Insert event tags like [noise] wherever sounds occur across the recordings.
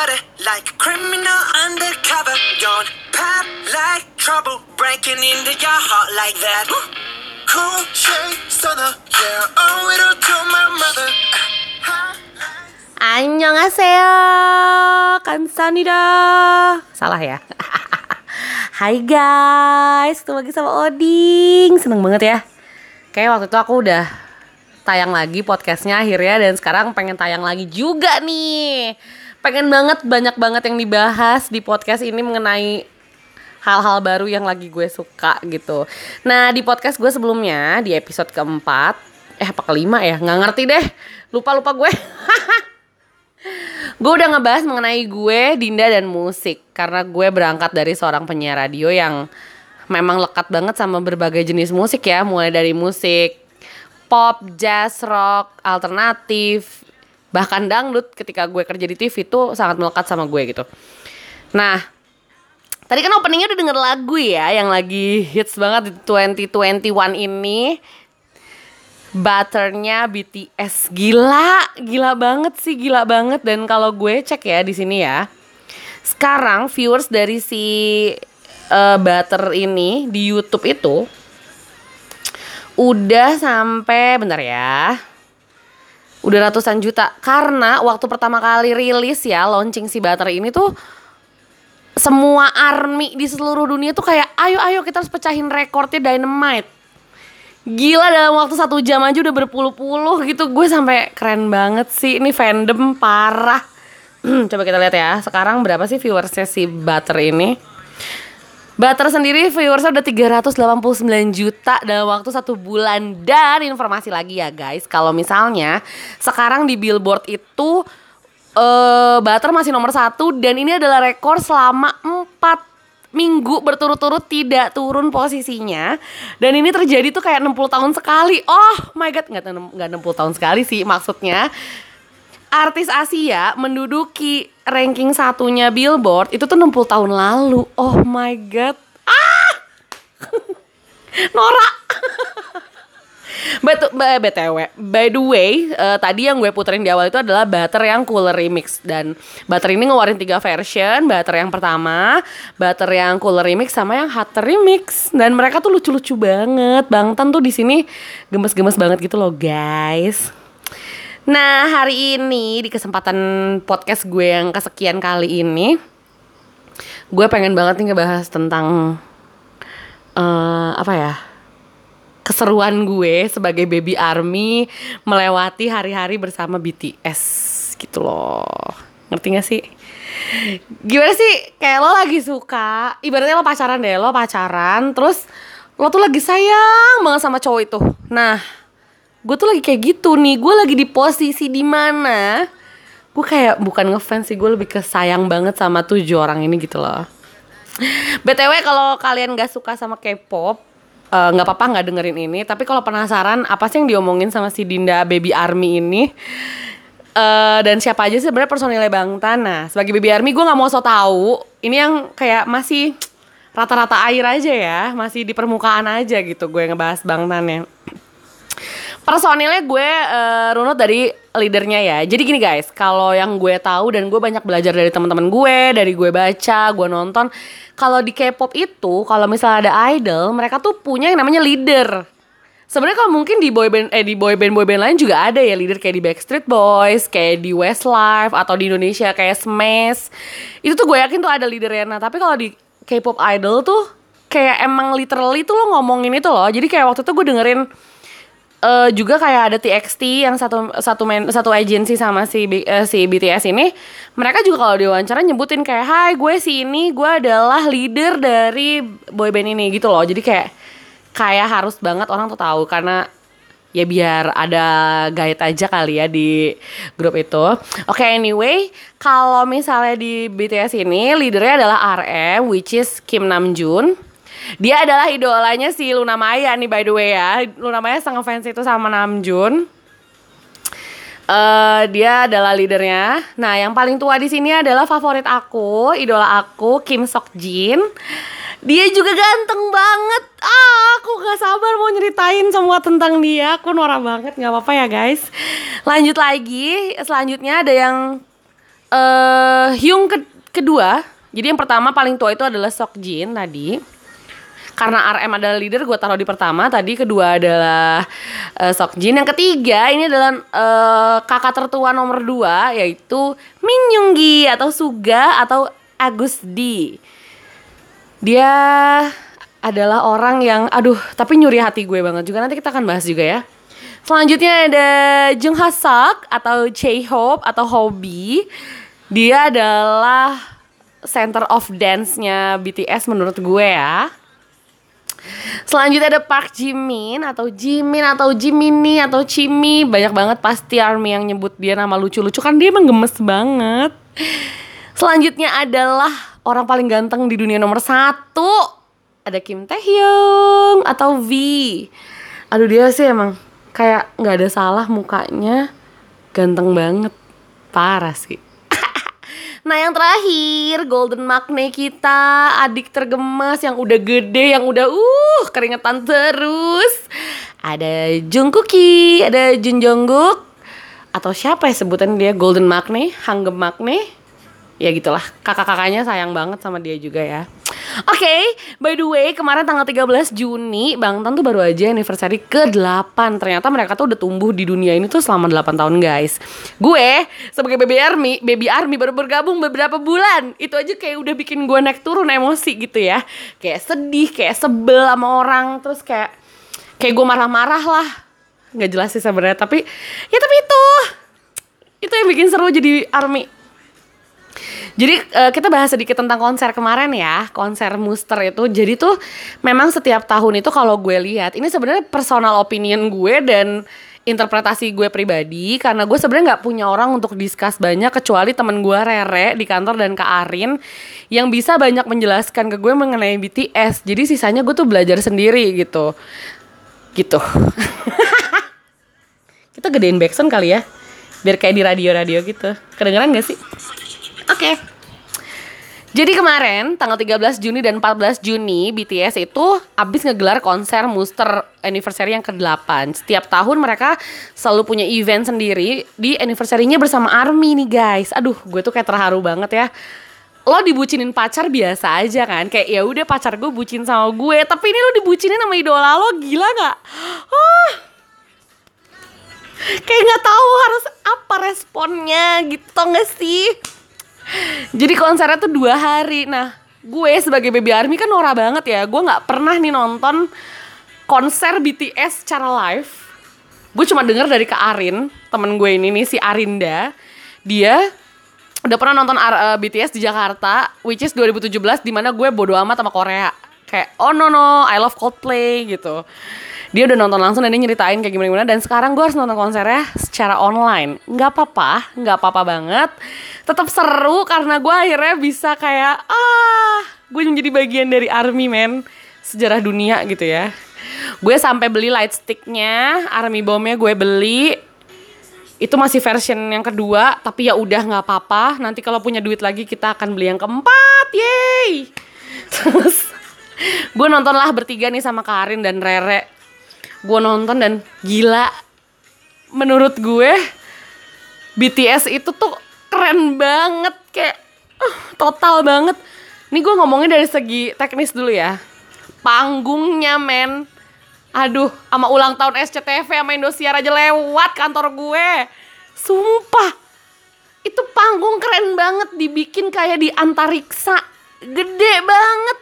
body like a criminal undercover. Don't pop like trouble breaking into your heart like that. Cool shade stunner, yeah, owe it all to my mother. Annyeonghaseyo Kamsahamnida Salah ya. [laughs] Hai guys Ketemu lagi sama Oding. Seneng banget ya. Kayak waktu itu aku udah Tayang lagi podcastnya akhirnya Dan sekarang pengen tayang lagi juga nih Pengen banget banyak banget yang dibahas Di podcast ini mengenai Hal-hal baru yang lagi gue suka gitu. Nah di podcast gue sebelumnya Di episode keempat Eh apa kelima ya? Nggak ngerti deh. Lupa-lupa gue. [laughs] Gue udah ngebahas mengenai gue, Dinda dan musik. Karena gue berangkat dari seorang penyiar radio yang Memang lekat banget sama berbagai jenis musik ya. Mulai dari musik pop, jazz, rock, alternatif Bahkan dangdut ketika gue kerja di TV itu sangat melekat sama gue gitu. Nah, tadi kan openingnya udah denger lagu ya Yang lagi hits banget di 2021 ini. Butternya BTS gila, gila banget sih, gila banget. Dan kalau gue cek ya di sini ya, sekarang viewers dari si uh, Butter ini di YouTube itu udah sampai bentar ya, udah ratusan juta. Karena waktu pertama kali rilis ya launching si Butter ini tuh semua army di seluruh dunia tuh kayak ayo ayo kita harus pecahin rekornya Dynamite. Gila dalam waktu satu jam aja udah berpuluh-puluh gitu. Gue sampai keren banget sih. Ini fandom parah. [clears throat] Coba kita lihat ya. Sekarang berapa sih viewersnya si Butter ini Butter sendiri viewersnya udah 389 juta dalam waktu satu bulan. Dan informasi lagi ya guys. Kalau misalnya sekarang di billboard itu uh, Butter masih nomor satu Dan ini adalah rekor selama 4 minggu berturut-turut tidak turun posisinya. Dan ini terjadi tuh kayak 60 tahun sekali. Oh my god nggak nggak 60 tahun sekali sih maksudnya artis Asia menduduki ranking satunya Billboard itu tuh 60 tahun lalu. Oh my god. Ah! [laughs] Nora. But, BTW, by the way, uh, tadi yang gue puterin di awal itu adalah Butter yang Cooler Remix. Dan Butter ini ngeluarin tiga version Butter yang pertama, Butter yang Cooler Remix, sama yang Hotter Remix. Dan mereka tuh lucu-lucu banget. Bangtan tuh di sini gemes-gemes banget gitu loh guys Nah hari ini di kesempatan podcast gue yang kesekian kali ini Gue pengen banget nih ngebahas tentang uh, Apa ya keseruan gue sebagai baby army melewati hari-hari bersama BTS gitu loh. Ngerti gak sih? Gimana sih? Kayak lo lagi suka ibaratnya lo pacaran deh lo pacaran terus lo tuh lagi sayang banget sama cowok itu. Nah gue tuh lagi kayak gitu nih gue lagi di posisi di mana gue kayak bukan ngefans sih gue lebih ke sayang banget sama tujuh orang ini gitu loh. Btw kalau kalian gak suka sama K-pop Eh, nggak uh, apa-apa nggak dengerin ini tapi kalau penasaran apa sih yang diomongin sama si Dinda Baby Army ini? Uh, dan siapa aja sih sebenarnya personilnya Bang Tana sebagai Baby Army gue nggak mau so tahu ini yang kayak masih rata-rata air aja ya masih di permukaan aja gitu gue ngebahas Bang Tan personilnya gue uh, runut dari leadernya ya. Jadi gini guys kalau yang gue tahu dan gue banyak belajar dari teman-teman gue dari gue baca gue nonton kalau di K-pop itu kalau misalnya ada idol mereka tuh punya yang namanya leader. Sebenarnya kalau mungkin di boyband eh di boyband boyband lain juga ada ya leader kayak di Backstreet Boys kayak di Westlife atau di Indonesia kayak Smash. Itu tuh gue yakin tuh ada leadernya. Nah tapi kalau di K-pop idol tuh kayak emang literally tuh lo ngomongin itu loh. Jadi kayak waktu itu gue dengerin uh, juga kayak ada TXT yang satu satu main satu agensi sama si uh, si BTS ini mereka juga kalau diwawancara nyebutin kayak hai gue si ini gue adalah leader dari boyband ini gitu loh jadi kayak kayak harus banget orang tuh tahu karena ya biar ada guide aja kali ya di grup itu. Oke, okay, anyway, kalau misalnya di BTS ini leadernya adalah RM which is Kim Namjoon. Dia adalah idolanya si Luna Maya nih by the way ya. Luna Maya sangat fans itu sama Namjoon. Uh, dia adalah leadernya. Nah, yang paling tua di sini adalah favorit aku, idola aku Kim Sok Jin. Dia juga ganteng banget. Ah, aku gak sabar mau nyeritain semua tentang dia. Aku norak banget, nggak apa-apa ya guys. Lanjut lagi, selanjutnya ada yang eh Hyung ke- kedua. Jadi yang pertama paling tua itu adalah Sok Jin tadi. Karena RM adalah leader, gue taruh di pertama. Tadi kedua adalah eh, Sok Jin. Yang ketiga ini adalah eh, kakak tertua nomor dua yaitu Min Young Gi atau Suga atau Agus D. Dia adalah orang yang aduh tapi nyuri hati gue banget juga nanti kita akan bahas juga ya. Selanjutnya ada Jung Ha Sak atau Chae Hope atau Hobby. Dia adalah center of dance-nya BTS menurut gue ya. Selanjutnya ada Park Jimin atau Jimin atau Jimini atau Chimi. Banyak banget pasti ARMY yang nyebut dia nama lucu-lucu Kan dia emang gemes banget. Selanjutnya adalah orang paling ganteng di dunia nomor satu. Ada Kim Taehyung atau V. Aduh dia sih emang kayak nggak ada salah mukanya. Ganteng banget. Parah sih Nah yang terakhir Golden Magne kita Adik tergemas yang udah gede Yang udah uh keringetan terus. Ada Jungkooki Ada Jun Jungkook Atau siapa ya sebutan dia? Golden Magne Hanggem Magne Ya gitulah Kakak-kakaknya sayang banget sama dia juga ya Oke, by the way, kemarin tanggal 13 Juni, Bangtan tuh baru aja anniversary ke-8. Ternyata mereka tuh udah tumbuh di dunia ini tuh selama 8 tahun, guys. Gue sebagai baby army, baby army baru bergabung beberapa bulan. Itu aja kayak udah bikin gue naik turun emosi gitu ya. Kayak sedih, kayak sebel sama orang, terus kayak kayak gue marah-marah lah. Nggak jelas sih sebenarnya, tapi ya tapi itu itu yang bikin seru jadi army jadi eh, kita bahas sedikit tentang konser kemarin ya, konser Muster itu. Jadi tuh memang setiap tahun itu kalau gue lihat, ini sebenarnya personal opinion gue dan interpretasi gue pribadi karena gue sebenarnya nggak punya orang untuk discuss banyak kecuali temen gue Rere di kantor dan Kak Arin yang bisa banyak menjelaskan ke gue mengenai BTS. Jadi sisanya gue tuh belajar sendiri gitu. Gitu. [laughs] kita gedein backsound kali ya. Biar kayak di radio-radio gitu. Kedengeran gak sih? Oke. Jadi kemarin tanggal 13 Juni dan 14 Juni BTS itu abis ngegelar konser Muster anniversary yang ke-8 Setiap tahun mereka selalu punya event sendiri di anniversary-nya bersama ARMY nih guys Aduh gue tuh kayak terharu banget ya Lo dibucinin pacar biasa aja kan Kayak ya udah pacar gue bucin sama gue Tapi ini lo dibucinin sama idola lo gila gak? Ah, kayak nggak tahu harus apa responnya gitu gak sih? Jadi konsernya tuh dua hari. Nah, gue sebagai baby army kan norak banget ya. Gue nggak pernah nih nonton konser BTS secara live. Gue cuma denger dari Kak Arin, temen gue ini nih si Arinda. Dia udah pernah nonton R- eh, BTS di Jakarta, which is 2017, di mana gue bodo amat sama Korea. Kayak, oh no no, I love Coldplay gitu. Dia udah nonton langsung dan dia nyeritain kayak gimana-gimana. Dan sekarang gue harus nonton konsernya secara online. Nggak apa-apa, nggak apa-apa banget. Tetap seru karena gue akhirnya bisa kayak, ah, gue menjadi bagian dari ARMY men. Sejarah dunia gitu ya. Gue sampai beli light sticknya, ARMY bomnya gue beli itu masih version yang kedua tapi ya udah nggak apa-apa nanti kalau punya duit lagi kita akan beli yang keempat yeay [laughs] terus gue nonton lah bertiga nih sama Karin dan Rere gue nonton dan gila menurut gue BTS itu tuh keren banget kayak uh, total banget nih gue ngomongnya dari segi teknis dulu ya panggungnya men Aduh, sama ulang tahun SCTV sama Indosiar aja lewat kantor gue. Sumpah. Itu panggung keren banget dibikin kayak di antariksa. Gede banget.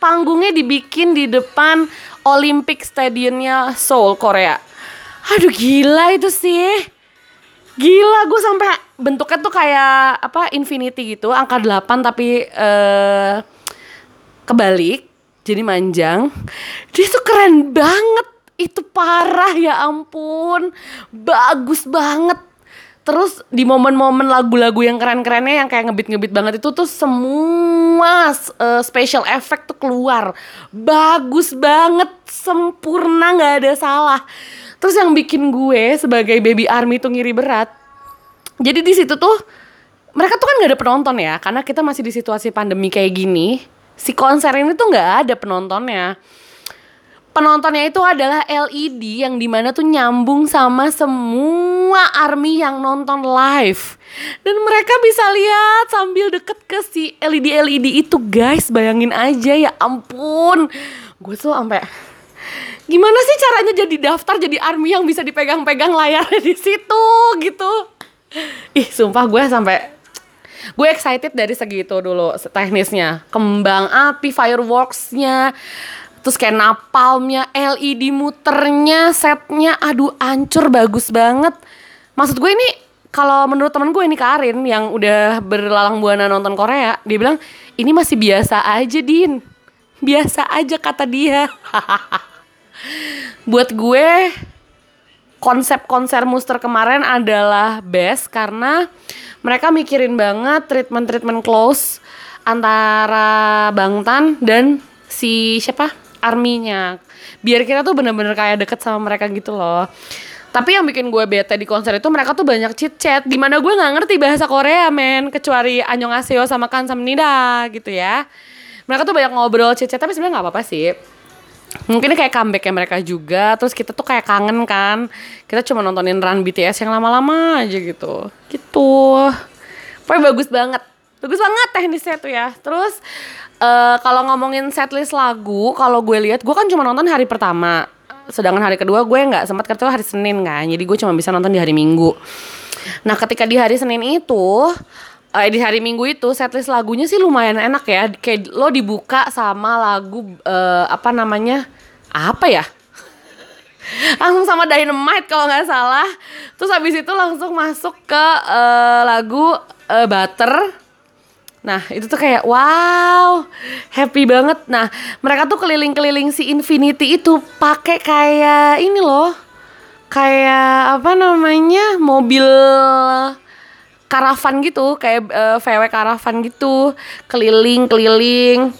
Panggungnya dibikin di depan Olympic Stadiumnya Seoul, Korea. Aduh gila itu sih. Gila gue sampai bentuknya tuh kayak apa infinity gitu, angka 8 tapi eh kebalik jadi manjang dia tuh keren banget itu parah ya ampun bagus banget terus di momen-momen lagu-lagu yang keren-kerennya yang kayak ngebit-ngebit banget itu tuh semua uh, special effect tuh keluar. Bagus banget sempurna nggak ada salah. Terus yang bikin gue sebagai baby army tuh ngiri berat. Jadi di situ tuh mereka tuh kan nggak ada penonton ya karena kita masih di situasi pandemi kayak gini. Si konser ini tuh nggak ada penontonnya penontonnya itu adalah LED yang di mana tuh nyambung sama semua army yang nonton live. Dan mereka bisa lihat sambil deket ke si LED LED itu guys. Bayangin aja ya ampun. Gue tuh sampai gimana sih caranya jadi daftar jadi army yang bisa dipegang-pegang layarnya di situ gitu? Ih sumpah gue sampai gue excited dari segitu dulu teknisnya. Kembang api fireworksnya terus kayak napalmnya LED muternya setnya aduh ancur bagus banget. Maksud gue ini kalau menurut temen gue ini Karin yang udah berlalang buana nonton Korea dia bilang ini masih biasa aja Din. Biasa aja kata dia. [laughs] Buat gue konsep konser Muster kemarin adalah best karena mereka mikirin banget treatment-treatment close antara Bangtan dan si siapa arminya. Biar kita tuh bener-bener kayak deket sama mereka gitu loh. Tapi yang bikin gue bete di konser itu mereka tuh banyak chit chat di mana gue nggak ngerti bahasa Korea men. Kecuali Annyeonghaseyo sama Kamsahamnida gitu ya. Mereka tuh banyak ngobrol chit chat tapi sebenarnya nggak apa-apa sih. Mungkin kayak comebacknya mereka juga terus kita tuh kayak kangen kan. Kita cuma nontonin run BTS yang lama-lama aja gitu. Gitu. Pokoknya bagus banget bagus banget teknisnya tuh ya terus uh, kalau ngomongin setlist lagu kalau gue lihat gue kan cuma nonton hari pertama sedangkan hari kedua gue nggak sempat karena hari Senin kan jadi gue cuma bisa nonton di hari Minggu nah ketika di hari Senin itu uh, di hari Minggu itu setlist lagunya sih lumayan enak ya. Kayak lo dibuka sama lagu uh, apa namanya? Apa ya? [laughs] langsung sama Dynamite kalau nggak salah. Terus habis itu langsung masuk ke uh, lagu uh, Butter. Nah itu tuh kayak wow happy banget. Nah mereka tuh keliling-keliling si Infinity itu pakai kayak ini loh, kayak apa namanya mobil karavan gitu kayak uh, VW karavan gitu. Keliling keliling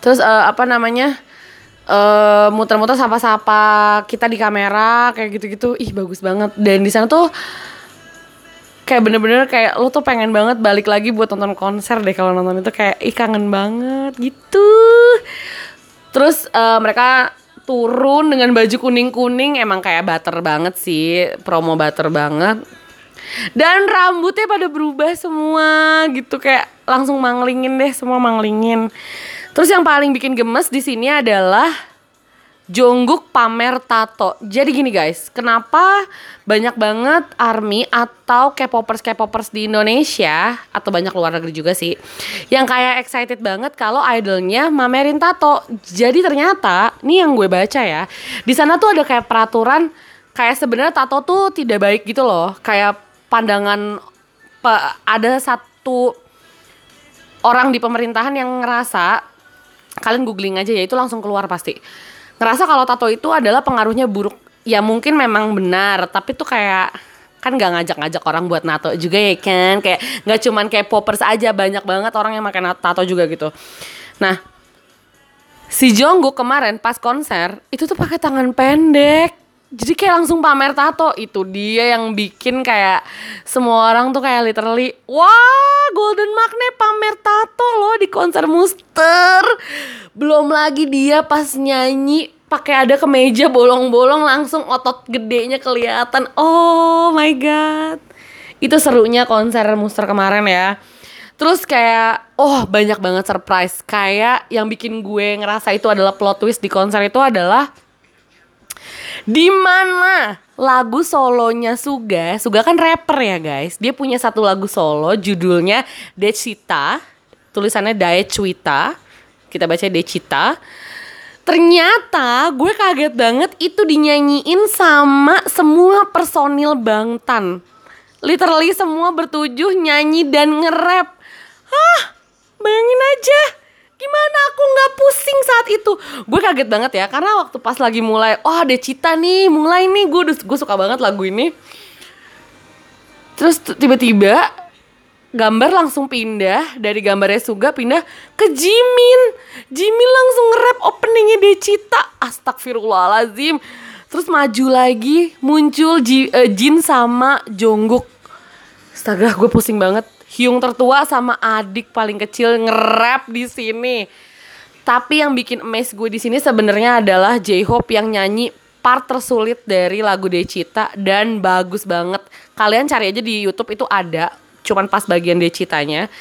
terus uh, apa namanya uh, muter-muter sapa-sapa kita di kamera kayak gitu-gitu. Ih bagus banget. Dan di sana tuh kayak bener-bener kayak lo tuh pengen banget balik lagi buat nonton konser deh kalau nonton itu kayak ih kangen banget gitu. Terus uh, mereka turun dengan baju kuning-kuning emang kayak butter banget sih promo butter banget. Dan rambutnya pada berubah semua gitu kayak langsung manglingin deh semua manglingin. Terus yang paling bikin gemes di sini adalah Jongkook pamer tato. Jadi gini guys, kenapa banyak banget army atau K-popers K-popers di Indonesia atau banyak luar negeri juga sih yang kayak excited banget kalau idolnya mamerin tato. Jadi ternyata, nih yang gue baca ya, di sana tuh ada kayak peraturan kayak sebenarnya tato tuh tidak baik gitu loh. Kayak pandangan ada satu orang di pemerintahan yang ngerasa kalian googling aja ya itu langsung keluar pasti ngerasa kalau tato itu adalah pengaruhnya buruk. Ya mungkin memang benar tapi tuh kayak kan nggak ngajak-ngajak orang buat nato juga ya kan? Kayak nggak cuman kayak poppers aja banyak banget orang yang pakai tato juga gitu. Nah si Jongkook kemarin pas konser itu tuh pakai tangan pendek jadi kayak langsung pamer tato. Itu dia yang bikin kayak semua orang tuh kayak literally wah Golden Magne pamer tato loh di konser Muster. Belum lagi dia pas nyanyi pakai ada kemeja bolong-bolong langsung otot gedenya kelihatan. Oh my god. Itu serunya konser Muster kemarin ya. Terus kayak, oh banyak banget surprise. Kayak yang bikin gue ngerasa itu adalah plot twist di konser itu adalah di mana lagu solonya Suga, Suga kan rapper ya guys. Dia punya satu lagu solo judulnya Decita, tulisannya Daecwita. Kita baca Decita. Ternyata gue kaget banget itu dinyanyiin sama semua personil Bangtan. Literally semua bertujuh nyanyi dan nge-rap. Hah, bayangin aja gimana aku nggak saat itu. Gue kaget banget ya karena waktu pas lagi mulai oh ada cita nih mulai nih. Gue gue suka banget lagu ini. Terus tiba-tiba gambar langsung pindah dari gambarnya Suga pindah ke Jimin. Jimin langsung nge-rap openingnya Decita astagfirullahalazim terus maju lagi muncul Ji, uh, Jin sama Jongkook Astaga gue pusing banget. Hyung tertua sama adik paling kecil nge-rap di sini. Tapi yang bikin amazed gue di sini sebenarnya adalah J-Hope yang nyanyi part tersulit dari lagu Decita dan bagus banget. Kalian cari aja di YouTube itu ada, cuman pas bagian Decitanya.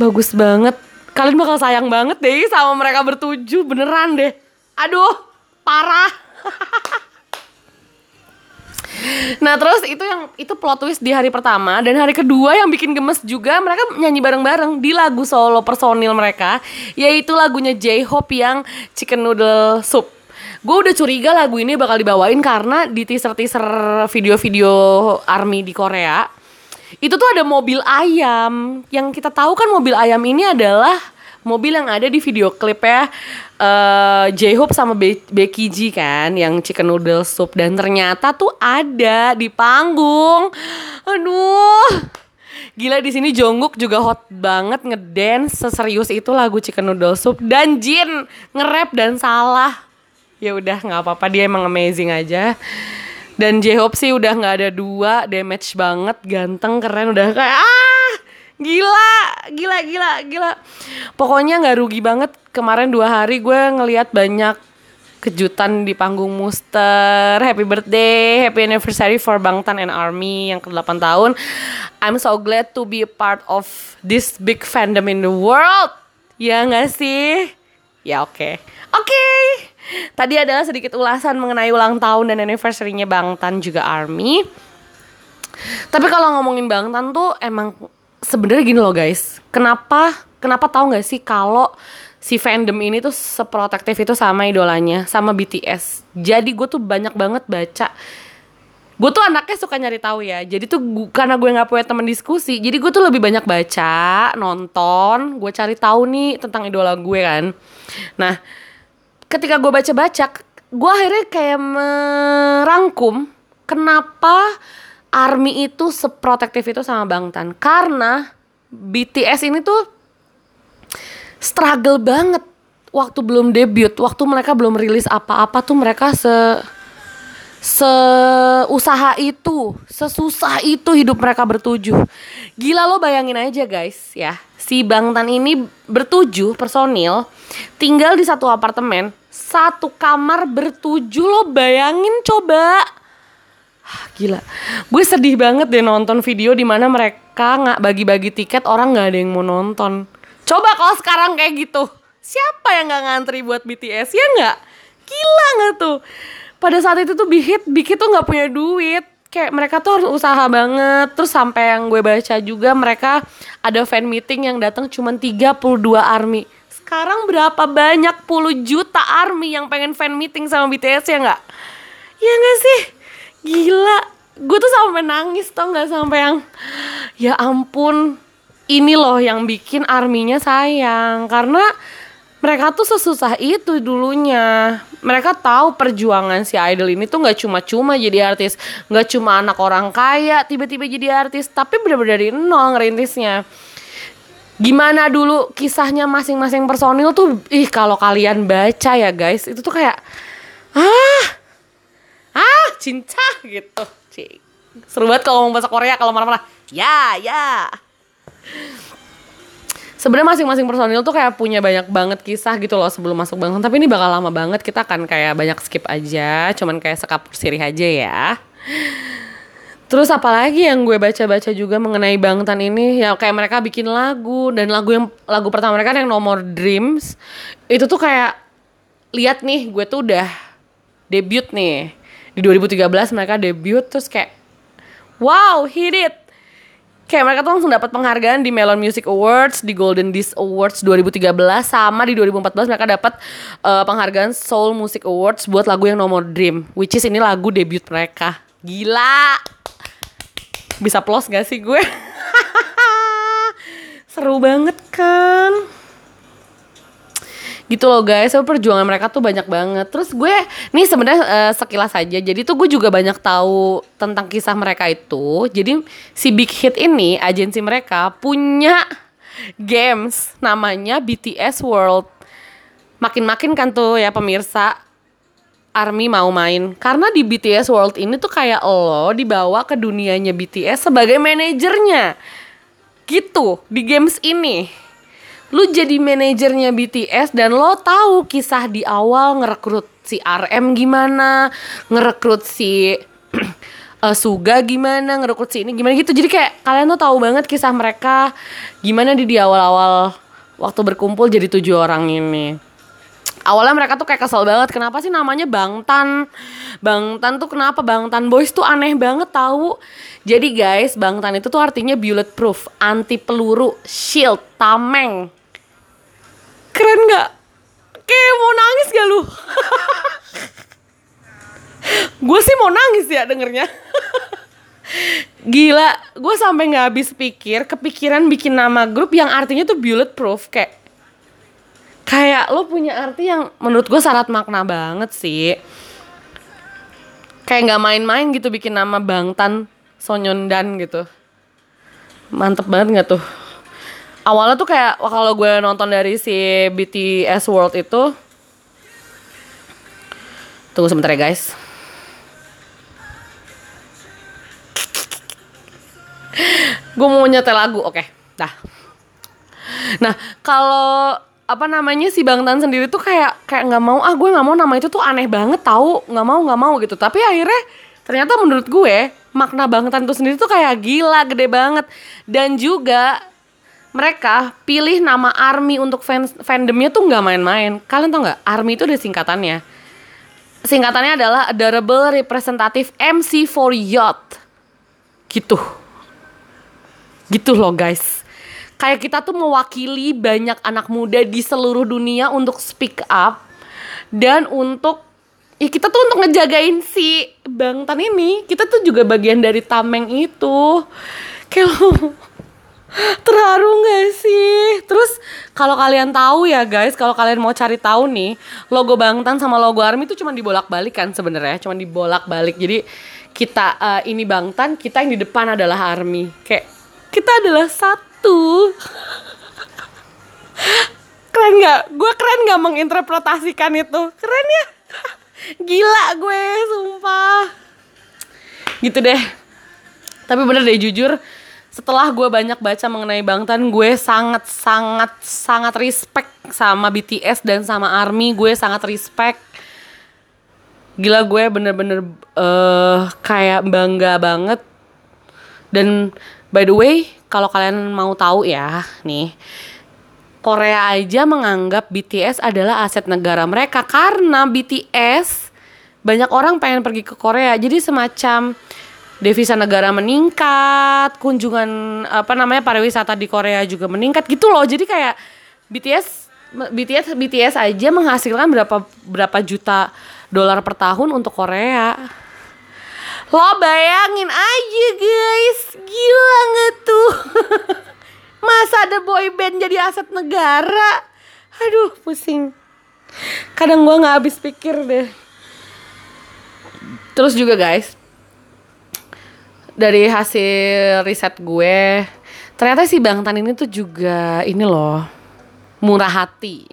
bagus banget. Kalian bakal sayang banget deh sama mereka bertuju beneran deh. Aduh, parah. [laughs] Nah terus itu yang itu plot twist di hari pertama dan hari kedua yang bikin gemes juga mereka nyanyi bareng-bareng di lagu solo personil mereka yaitu lagunya J-Hope yang Chicken Noodle Soup. Gue udah curiga lagu ini bakal dibawain karena di teaser-teaser video-video ARMY di Korea itu tuh ada mobil ayam. Yang kita tahu kan mobil ayam ini adalah mobil yang ada di video klip ya uh, J-Hope sama Be Becky G kan yang chicken noodle soup dan ternyata tuh ada di panggung. Aduh. Gila di sini Jungkook juga hot banget ngedance seserius itu lagu Chicken Noodle Soup dan Jin nge-rap dan salah. Ya udah nggak apa-apa dia emang amazing aja. Dan J-Hope sih udah nggak ada dua, damage banget, ganteng, keren, udah kayak ah gila, gila, gila, gila. Pokoknya nggak rugi banget kemarin dua hari gue ngelihat banyak kejutan di panggung Muster. Happy birthday, happy anniversary for Bangtan and Army yang ke-8 tahun. I'm so glad to be a part of this big fandom in the world. Ya nggak sih? Ya oke. Okay. Oke. Okay. Tadi adalah sedikit ulasan mengenai ulang tahun dan anniversary-nya Bangtan juga Army. Tapi kalau ngomongin Bangtan tuh emang sebenarnya gini loh guys. Kenapa kenapa tahu nggak sih kalau si fandom ini tuh seprotektif itu sama idolanya, sama BTS. Jadi gue tuh banyak banget baca. Gue tuh anaknya suka nyari tahu ya. Jadi tuh gua, karena gue nggak punya teman diskusi, jadi gue tuh lebih banyak baca, nonton, gue cari tahu nih tentang idola gue kan. Nah, ketika gue baca-baca, gue akhirnya kayak merangkum kenapa ARMY itu seprotektif itu sama Bangtan. Karena BTS ini tuh struggle banget waktu belum debut, waktu mereka belum rilis apa-apa tuh mereka se seusaha itu, sesusah itu hidup mereka bertujuh. Gila lo bayangin aja guys ya, si Bangtan ini bertujuh personil tinggal di satu apartemen, satu kamar bertujuh lo bayangin coba. Gila, gue sedih banget deh nonton video di mana mereka nggak bagi-bagi tiket orang nggak ada yang mau nonton Coba kalau sekarang kayak gitu, siapa yang nggak ngantri buat BTS ya nggak? Gila nggak tuh? Pada saat itu tuh Big Big tuh nggak punya duit. Kayak mereka tuh harus usaha banget. Terus sampai yang gue baca juga mereka ada fan meeting yang datang cuma 32 army. Sekarang berapa banyak puluh juta army yang pengen fan meeting sama BTS ya nggak? Ya nggak sih? Gila. Gue tuh sampai nangis tau nggak sampai yang ya ampun ini loh yang bikin arminya sayang karena mereka tuh sesusah itu dulunya. Mereka tahu perjuangan si idol ini tuh nggak cuma-cuma jadi artis, nggak cuma anak orang kaya tiba-tiba jadi artis, tapi benar-benar dari nol ngerintisnya. Gimana dulu kisahnya masing-masing personil tuh, ih kalau kalian baca ya guys, itu tuh kayak ah ah cinta gitu. Cik. Seru banget kalau ngomong bahasa Korea kalau marah-marah. Ya, ya sebenarnya masing-masing personil tuh kayak punya banyak banget kisah gitu loh sebelum masuk Bangtan tapi ini bakal lama banget kita akan kayak banyak skip aja cuman kayak sekapur sirih aja ya Terus apalagi yang gue baca-baca juga mengenai Bangtan ini ya kayak mereka bikin lagu dan lagu yang lagu pertama mereka yang nomor Dreams itu tuh kayak lihat nih gue tuh udah debut nih di 2013 mereka debut terus kayak wow hit it kayak mereka tuh langsung dapat penghargaan di Melon Music Awards, di Golden Disc Awards 2013 sama di 2014 mereka dapat uh, penghargaan Soul Music Awards buat lagu yang nomor Dream, which is ini lagu debut mereka. Gila. Bisa plus gak sih gue? [laughs] Seru banget kan? Gitu loh guys. So, perjuangan mereka tuh banyak banget. Terus gue nih sebenarnya uh, sekilas aja. Jadi tuh gue juga banyak tahu tentang kisah mereka itu. Jadi si Big Hit ini agensi mereka punya games namanya BTS World. Makin-makin kan tuh ya pemirsa. Army mau main. Karena di BTS World ini tuh kayak lo dibawa ke dunianya BTS sebagai manajernya. Gitu di games ini lu jadi manajernya BTS dan lo tahu kisah di awal ngerekrut si RM gimana, ngerekrut si uh, [clears throat] Suga gimana, ngerekrut si ini gimana gitu. Jadi kayak kalian tuh tahu banget kisah mereka gimana di di awal-awal waktu berkumpul jadi tujuh orang ini. Awalnya mereka tuh kayak kesel banget kenapa sih namanya Bangtan Bangtan tuh kenapa Bangtan Boys tuh aneh banget tahu Jadi guys Bangtan itu tuh artinya bulletproof Anti peluru Shield Tameng Keren gak? Kayak mau nangis gak lu? gue sih mau nangis ya dengernya Gila, gue sampai nggak habis pikir, kepikiran bikin nama grup yang artinya tuh bulletproof kayak kayak lo punya arti yang menurut gue syarat makna banget sih kayak nggak main-main gitu bikin nama Bangtan Sonyondan gitu mantep banget nggak tuh awalnya tuh kayak kalau gue nonton dari si BTS World itu tunggu sebentar ya guys. Gue mau nyetel lagu oke dah. Nah kalau apa namanya si Bang Tan sendiri tuh kayak kayak nggak mau ah gue nggak mau nama itu tuh aneh banget tahu nggak mau nggak mau gitu. Tapi akhirnya ternyata menurut gue makna Bang Tan tuh sendiri tuh kayak gila gede banget. Dan juga mereka pilih nama ARMY untuk fans fandomnya tuh nggak main-main. Kalian tau nggak? ARMY itu ada singkatannya. Singkatannya adalah Adorable Representative MC for Yacht. Gitu. Gitu loh guys. Kayak kita tuh mewakili banyak anak muda di seluruh dunia untuk speak up dan untuk ya kita tuh untuk ngejagain si Bang Tan ini. Kita tuh juga bagian dari tameng itu. Kayak [laughs] terharu gak sih? Terus kalau kalian tahu ya guys kalau kalian mau cari tahu nih logo Bangtan sama logo Army itu cuma dibolak balik kan sebenarnya cuma dibolak balik jadi kita uh, ini Bangtan kita yang di depan adalah Army. Kayak kita adalah satu. [laughs] Keren nggak? Gue keren nggak menginterpretasikan itu? Keren ya? [laughs] Gila gue sumpah. Gitu deh. Tapi bener deh jujur setelah gue banyak baca mengenai Bangtan gue sangat sangat sangat respect sama BTS dan sama ARMY. Gue sangat respect. Gila gue bener-bener uh, kayak bangga banget. Dan by the way kalau kalian mau tahu ya nih Korea aja menganggap BTS adalah aset negara mereka karena BTS banyak orang pengen pergi ke Korea. Jadi semacam devisa negara meningkat kunjungan apa namanya pariwisata di Korea juga meningkat gitu loh jadi kayak BTS BTS BTS aja menghasilkan berapa berapa juta dolar per tahun untuk Korea lo bayangin aja guys gila nggak tuh [laughs] Masa ada boy band jadi aset negara? Aduh, pusing. Kadang gua nggak habis pikir deh. Terus juga guys, dari hasil riset gue, ternyata si Bang Tan ini tuh juga ini loh, murah hati.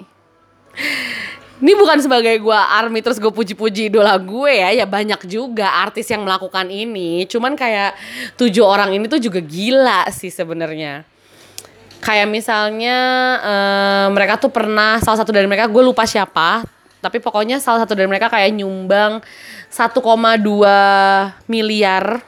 Ini bukan sebagai gue army terus gue puji-puji idola gue ya, ya banyak juga artis yang melakukan ini. Cuman kayak tujuh orang ini tuh juga gila sih sebenarnya kayak misalnya uh, mereka tuh pernah salah satu dari mereka gue lupa siapa tapi pokoknya salah satu dari mereka kayak nyumbang 1,2 miliar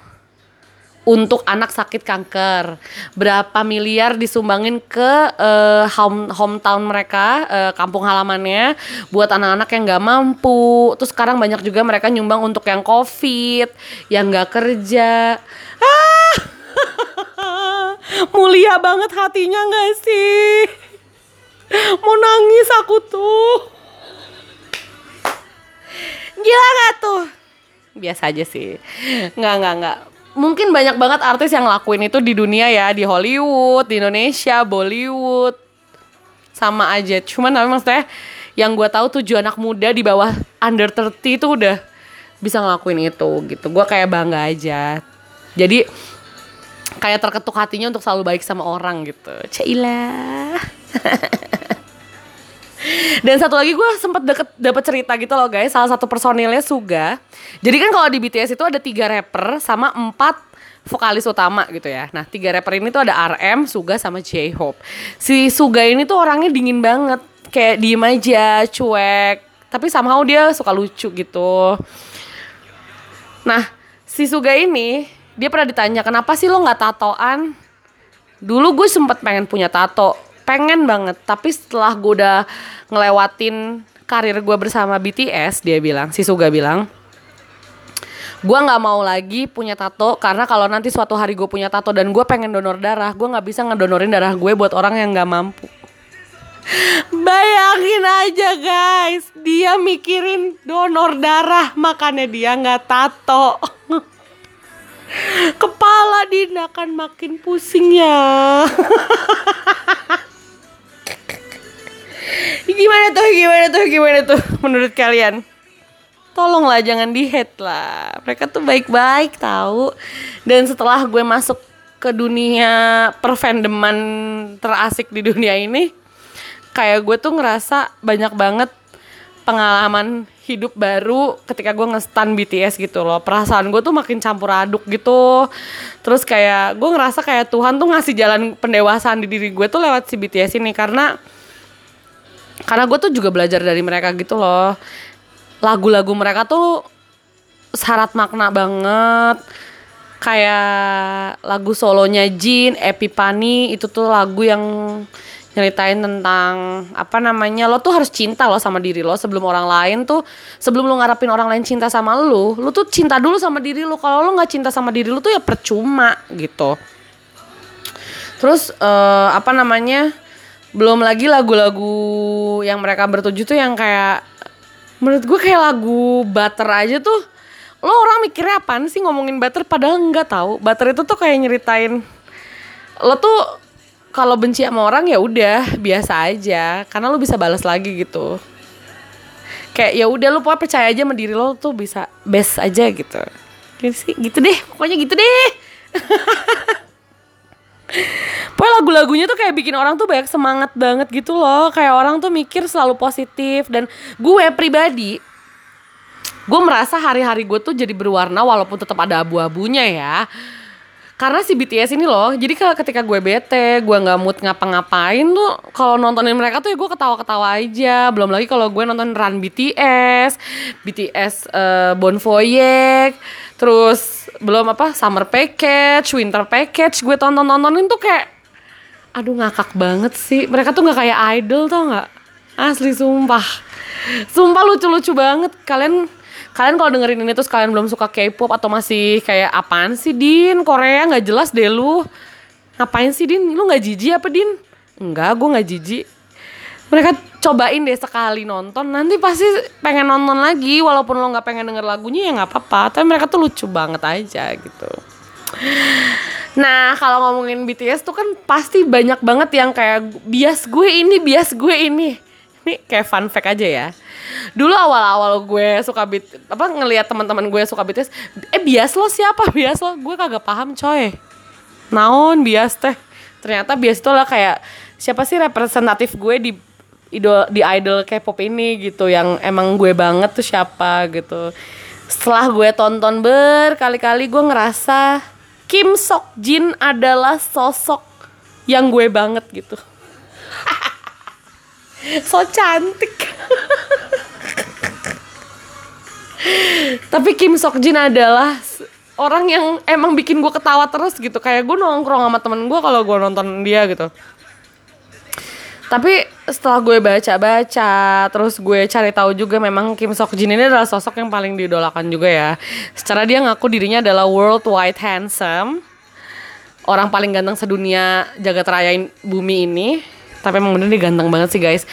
untuk anak sakit kanker. Berapa miliar disumbangin ke uh, home hometown mereka uh, kampung halamannya buat anak-anak yang nggak mampu. Terus sekarang banyak juga mereka nyumbang untuk yang covid yang nggak kerja. Ah! [laughs] Mulia banget hatinya gak sih? Mau nangis aku tuh. Gila gak tuh? Biasa aja sih. Nggak nggak nggak mungkin banyak banget artis yang lakuin itu di dunia ya di Hollywood di Indonesia Bollywood sama aja cuman tapi maksudnya yang gue tahu tujuh anak muda di bawah under 30 itu udah bisa ngelakuin itu gitu gue kayak bangga aja jadi kayak terketuk hatinya untuk selalu baik sama orang gitu. Cila. [laughs] Dan satu lagi gue sempat deket dapat cerita gitu loh guys, salah satu personilnya Suga. Jadi kan kalau di BTS itu ada tiga rapper sama empat vokalis utama gitu ya. Nah, tiga rapper ini tuh ada RM, Suga sama J-Hope. Si Suga ini tuh orangnya dingin banget, kayak diem aja, cuek. Tapi somehow dia suka lucu gitu. Nah, si Suga ini dia pernah ditanya kenapa sih lo nggak tatoan? Dulu gue sempet pengen punya tato, pengen banget. Tapi setelah gue udah ngelewatin karir gue bersama BTS, dia bilang, si Suga bilang, gue nggak mau lagi punya tato karena kalau nanti suatu hari gue punya tato dan gue pengen donor darah, gue nggak bisa ngedonorin darah gue buat orang yang nggak mampu. [laughs] Bayangin aja guys, dia mikirin donor darah makanya dia nggak tato. [laughs] Kepala Dinda akan makin pusing ya. [laughs] gimana tuh, gimana tuh, gimana tuh [laughs] menurut kalian? Tolonglah jangan di hate lah. Mereka tuh baik-baik tahu. Dan setelah gue masuk ke dunia perfandoman terasik di dunia ini, kayak gue tuh ngerasa banyak banget pengalaman hidup baru ketika gue ngestan BTS gitu loh perasaan gue tuh makin campur aduk gitu terus kayak gue ngerasa kayak Tuhan tuh ngasih jalan pendewasaan di diri gue tuh lewat si BTS ini karena karena gue tuh juga belajar dari mereka gitu loh. Lagu-lagu mereka tuh syarat makna banget. Kayak lagu solonya Jin, Epipani itu tuh lagu yang nyeritain tentang apa namanya lo tuh harus cinta lo sama diri lo sebelum orang lain tuh sebelum lo ngarepin orang lain cinta sama lo lo tuh cinta dulu sama diri lo. Kalau lo nggak cinta sama diri lo tuh ya percuma gitu. Terus uh, apa namanya belum lagi lagu-lagu yang mereka bertuju tuh yang kayak menurut gue kayak lagu butter aja tuh lo orang mikirnya apaan sih ngomongin butter? Padahal nggak tahu. Butter itu tuh kayak nyeritain lo tuh kalau benci sama orang ya udah biasa aja. Karena lu bisa balas lagi gitu. Kayak ya udah lu pokoknya percaya aja sama diri lo tuh bisa best aja gitu. Gitu sih gitu deh. Pokoknya gitu deh [laughs] Pokoknya lagu-lagunya tuh kayak bikin orang tuh banyak semangat banget gitu loh. Kayak orang tuh mikir selalu positif. Dan gue pribadi Gue merasa hari-hari gue tuh jadi berwarna walaupun tetap ada abu-abunya ya. Karena si BTS ini loh jadi kalau ketika gue bete gue nggak mood ngapa-ngapain tuh kalau nontonin mereka tuh ya gue ketawa-ketawa aja. Belum lagi kalau gue nonton Run BTS BTS uh, Bon Voyage terus belum apa Summer Package Winter Package gue tonton tontonin tuh kayak aduh ngakak banget sih. Mereka tuh nggak kayak idol tau nggak? Asli sumpah. Sumpah lucu-lucu banget. Kalian kalian kalau dengerin ini terus kalian belum suka K-pop atau masih kayak apaan sih Din? Korea nggak jelas deh lu. Ngapain sih Din? Lu nggak jijik apa Din? Enggak gue nggak jijik. Mereka cobain deh sekali nonton nanti pasti pengen nonton lagi walaupun lo nggak pengen denger lagunya ya nggak apa-apa. Tapi mereka tuh lucu banget aja gitu. Nah kalau ngomongin BTS tuh kan pasti banyak banget yang kayak bias gue ini bias gue ini. Ini kayak fun fact aja ya. Dulu awal-awal gue suka beat apa ngelihat teman-teman gue suka BTS eh bias lo siapa? Bias lo? Gue kagak paham coy. Naon bias teh. Ternyata bias itu lah kayak siapa sih representatif gue di idol di idol K-pop ini gitu yang emang gue banget tuh siapa gitu. Setelah gue tonton berkali-kali gue ngerasa Kim Sok Jin adalah sosok yang gue banget gitu. [laughs] So cantik. [laughs] Tapi Kim Sok Jin adalah orang yang emang bikin gue ketawa terus gitu. Kayak gue nongkrong sama temen gue kalau gue nonton dia gitu tapi setelah gue baca-baca terus gue cari tahu juga memang Kim Sok Jin ini adalah sosok yang paling didolakan juga ya. Secara dia ngaku dirinya adalah worldwide handsome orang paling ganteng sedunia jagat raya bumi ini. Tapi emang bener dia ganteng banget sih guys.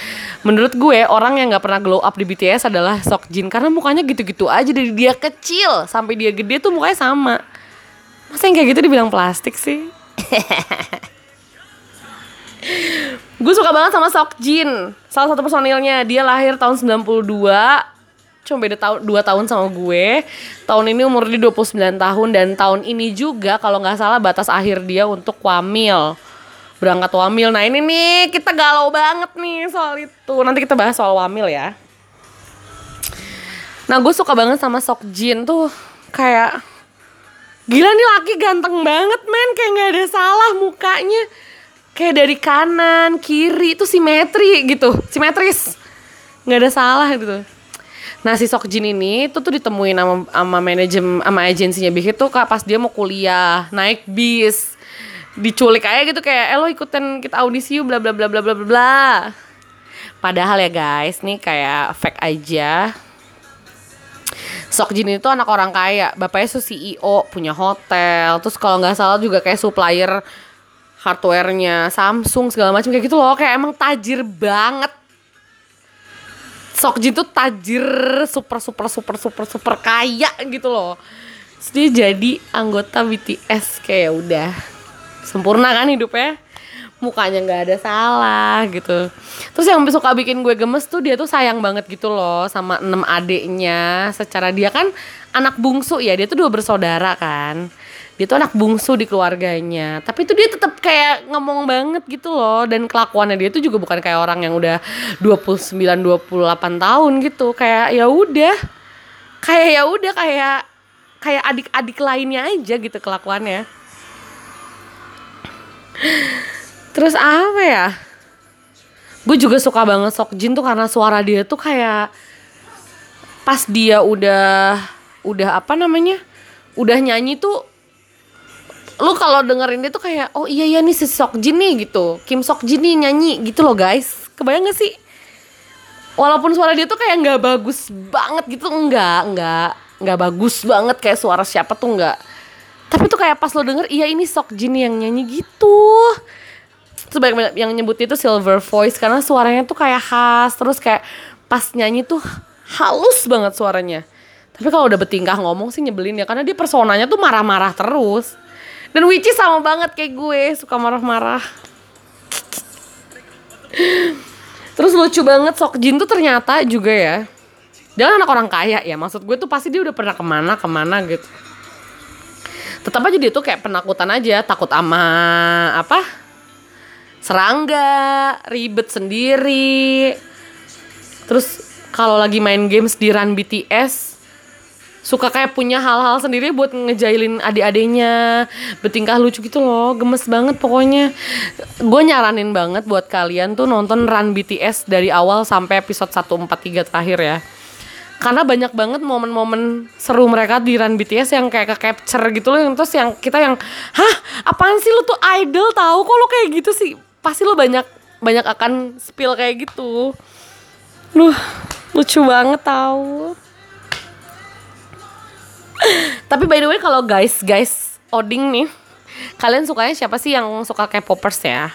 Menurut gue orang yang nggak pernah glow up di BTS adalah Sok Jin. Karena mukanya gitu-gitu aja dari dia kecil sampai dia gede tuh mukanya sama. Masa yang kayak gitu dibilang plastik sih [laughs] gue suka banget sama Sok Jin. Salah satu personilnya. Dia lahir tahun 92 cuma beda tahun 2 tahun sama gue. Tahun ini umur dia 29 tahun. Dan tahun ini juga kalau nggak salah batas akhir dia untuk wamil. Berangkat wamil. Nah ini nih kita galau banget nih soal itu. Nanti kita bahas soal wamil ya. Nah gue suka banget sama Sok Jin tuh. Kayak Gila nih laki ganteng banget men. Kayak gak ada salah mukanya Kayak dari kanan, kiri itu simetri gitu. Simetris. Gak ada salah gitu. Nah si Sokjin ini tuh tuh ditemuin sama, sama manajem sama agensinya Big Hit kak pas dia mau kuliah naik bis. Diculik aja gitu kayak eh lo ikutan kita audisi yuk bla bla bla bla bla bla bla. Padahal ya guys nih kayak fake aja. Sokjin itu anak orang kaya. Bapaknya tuh CEO punya hotel. Terus kalau nggak salah juga kayak supplier hardwarenya Samsung segala macam kayak gitu loh. Kayak emang tajir banget. Sokjin tuh tajir super super super super super kaya gitu loh. Dia jadi anggota BTS kayak ya udah sempurna kan hidupnya? Mukanya nggak ada salah gitu. Terus yang suka bikin gue gemes tuh dia tuh sayang banget gitu loh sama enam adiknya. Secara dia kan anak bungsu ya dia tuh dua bersaudara kan dia tuh anak bungsu di keluarganya. Tapi itu dia tetap kayak ngomong banget gitu loh. Dan kelakuannya dia tuh juga bukan kayak orang yang udah 29 28 tahun gitu. Kayak ya udah. Kayak ya udah kayak kayak adik-adik lainnya aja gitu kelakuannya. Terus apa ya? Gue juga suka banget Sokjin tuh karena suara dia tuh kayak pas dia udah udah apa namanya? Udah nyanyi tuh lu kalau dengerin dia tuh kayak oh iya iya nih si Sokjin nih gitu. Kim Sokjin nih nyanyi gitu loh guys. Kebayang gak sih? Walaupun suara dia tuh kayak nggak bagus banget gitu enggak enggak nggak bagus banget kayak suara siapa tuh enggak tapi tuh kayak pas lo denger iya ini Sokjin yang nyanyi gitu. Terus banyak yang nyebutnya itu silver voice karena suaranya tuh kayak khas terus kayak pas nyanyi tuh halus banget suaranya. Tapi kalau udah bertingkah ngomong sih nyebelin ya karena dia personanya tuh marah-marah terus dan Wici sama banget kayak gue suka marah-marah. Terus lucu banget Sokjin tuh ternyata juga ya dia kan anak orang kaya ya. Maksud gue tuh pasti dia udah pernah ke mana ke mana gitu. Tetap aja dia tuh kayak penakutan aja takut sama apa serangga ribet sendiri. Terus kalau lagi main games di run BTS suka kayak punya hal-hal sendiri buat ngejailin adik-adiknya. Bertingkah lucu gitu loh gemes banget pokoknya. Gue nyaranin banget buat kalian tuh nonton run BTS dari awal sampai episode 143 terakhir ya. Karena banyak banget momen-momen seru mereka di run BTS yang kayak ke capture gitu loh terus yang kita yang hah? Apaan sih lu tuh idol tahu kok lo kayak gitu sih? Pasti lo banyak banyak akan spill kayak gitu. Luh, lucu banget tahu. Tapi by the way kalau guys, guys Oding nih, kalian sukanya siapa sih yang suka K-popers ya?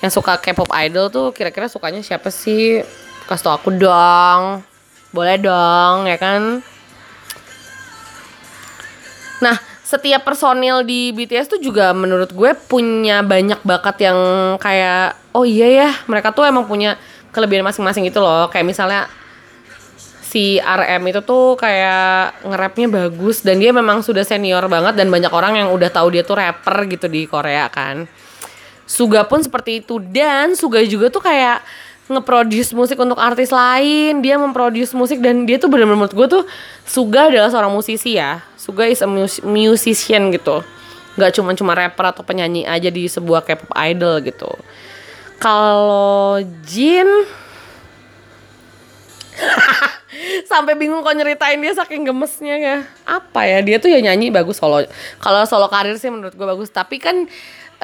Yang suka K-pop idol tuh kira-kira sukanya siapa sih? Kasih tau aku dong. Boleh dong, ya kan? Nah, setiap personil di BTS tuh juga menurut gue punya banyak bakat yang kayak oh iya ya, mereka tuh emang punya kelebihan masing-masing gitu loh. Kayak misalnya si RM itu tuh kayak nge-rapnya bagus dan dia memang sudah senior banget dan banyak orang yang udah tahu dia tuh rapper gitu di Korea kan. Suga pun seperti itu dan Suga juga tuh kayak nge-produce musik untuk artis lain, dia memproduce musik dan dia tuh bener-bener menurut gue tuh Suga adalah seorang musisi ya. Suga is a mus- musician gitu. Gak cuma cuma rapper atau penyanyi aja di sebuah K-pop idol gitu. Kalau Jin [laughs] sampai bingung kok nyeritain dia saking gemesnya ya. Apa ya dia tuh ya nyanyi bagus solo. Kalau solo karir sih menurut gue bagus. Tapi kan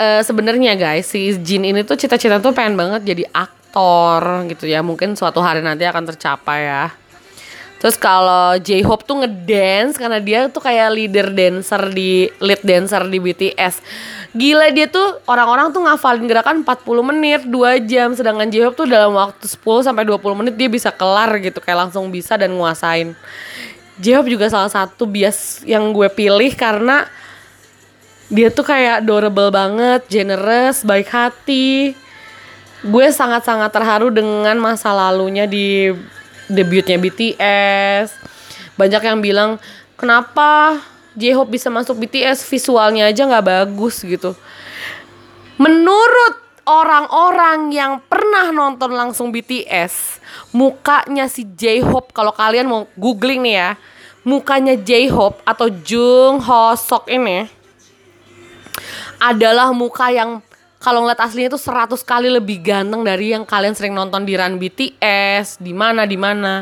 eh, sebenarnya guys si Jin ini tuh cita-cita tuh pengen banget jadi aktor gitu ya. Mungkin suatu hari nanti akan tercapai ya. Terus kalau J-Hope tuh ngedance karena dia tuh kayak leader dancer di lead dancer di BTS. Gila dia tuh orang-orang tuh ngafalin gerakan 40 menit, 2 jam sedangkan J-Hope tuh dalam waktu 10 sampai 20 menit dia bisa kelar gitu kayak langsung bisa dan nguasain. J-Hope juga salah satu bias yang gue pilih karena dia tuh kayak adorable banget, generous, baik hati. Gue sangat-sangat terharu dengan masa lalunya di debutnya BTS. Banyak yang bilang, kenapa J-Hope bisa masuk BTS visualnya aja nggak bagus gitu. Menurut orang-orang yang pernah nonton langsung BTS, mukanya si J-Hope kalau kalian mau googling nih ya, mukanya J-Hope atau Jung Ho Sok ini adalah muka yang kalau ngeliat aslinya tuh 100 kali lebih ganteng dari yang kalian sering nonton di Run BTS, di mana di mana.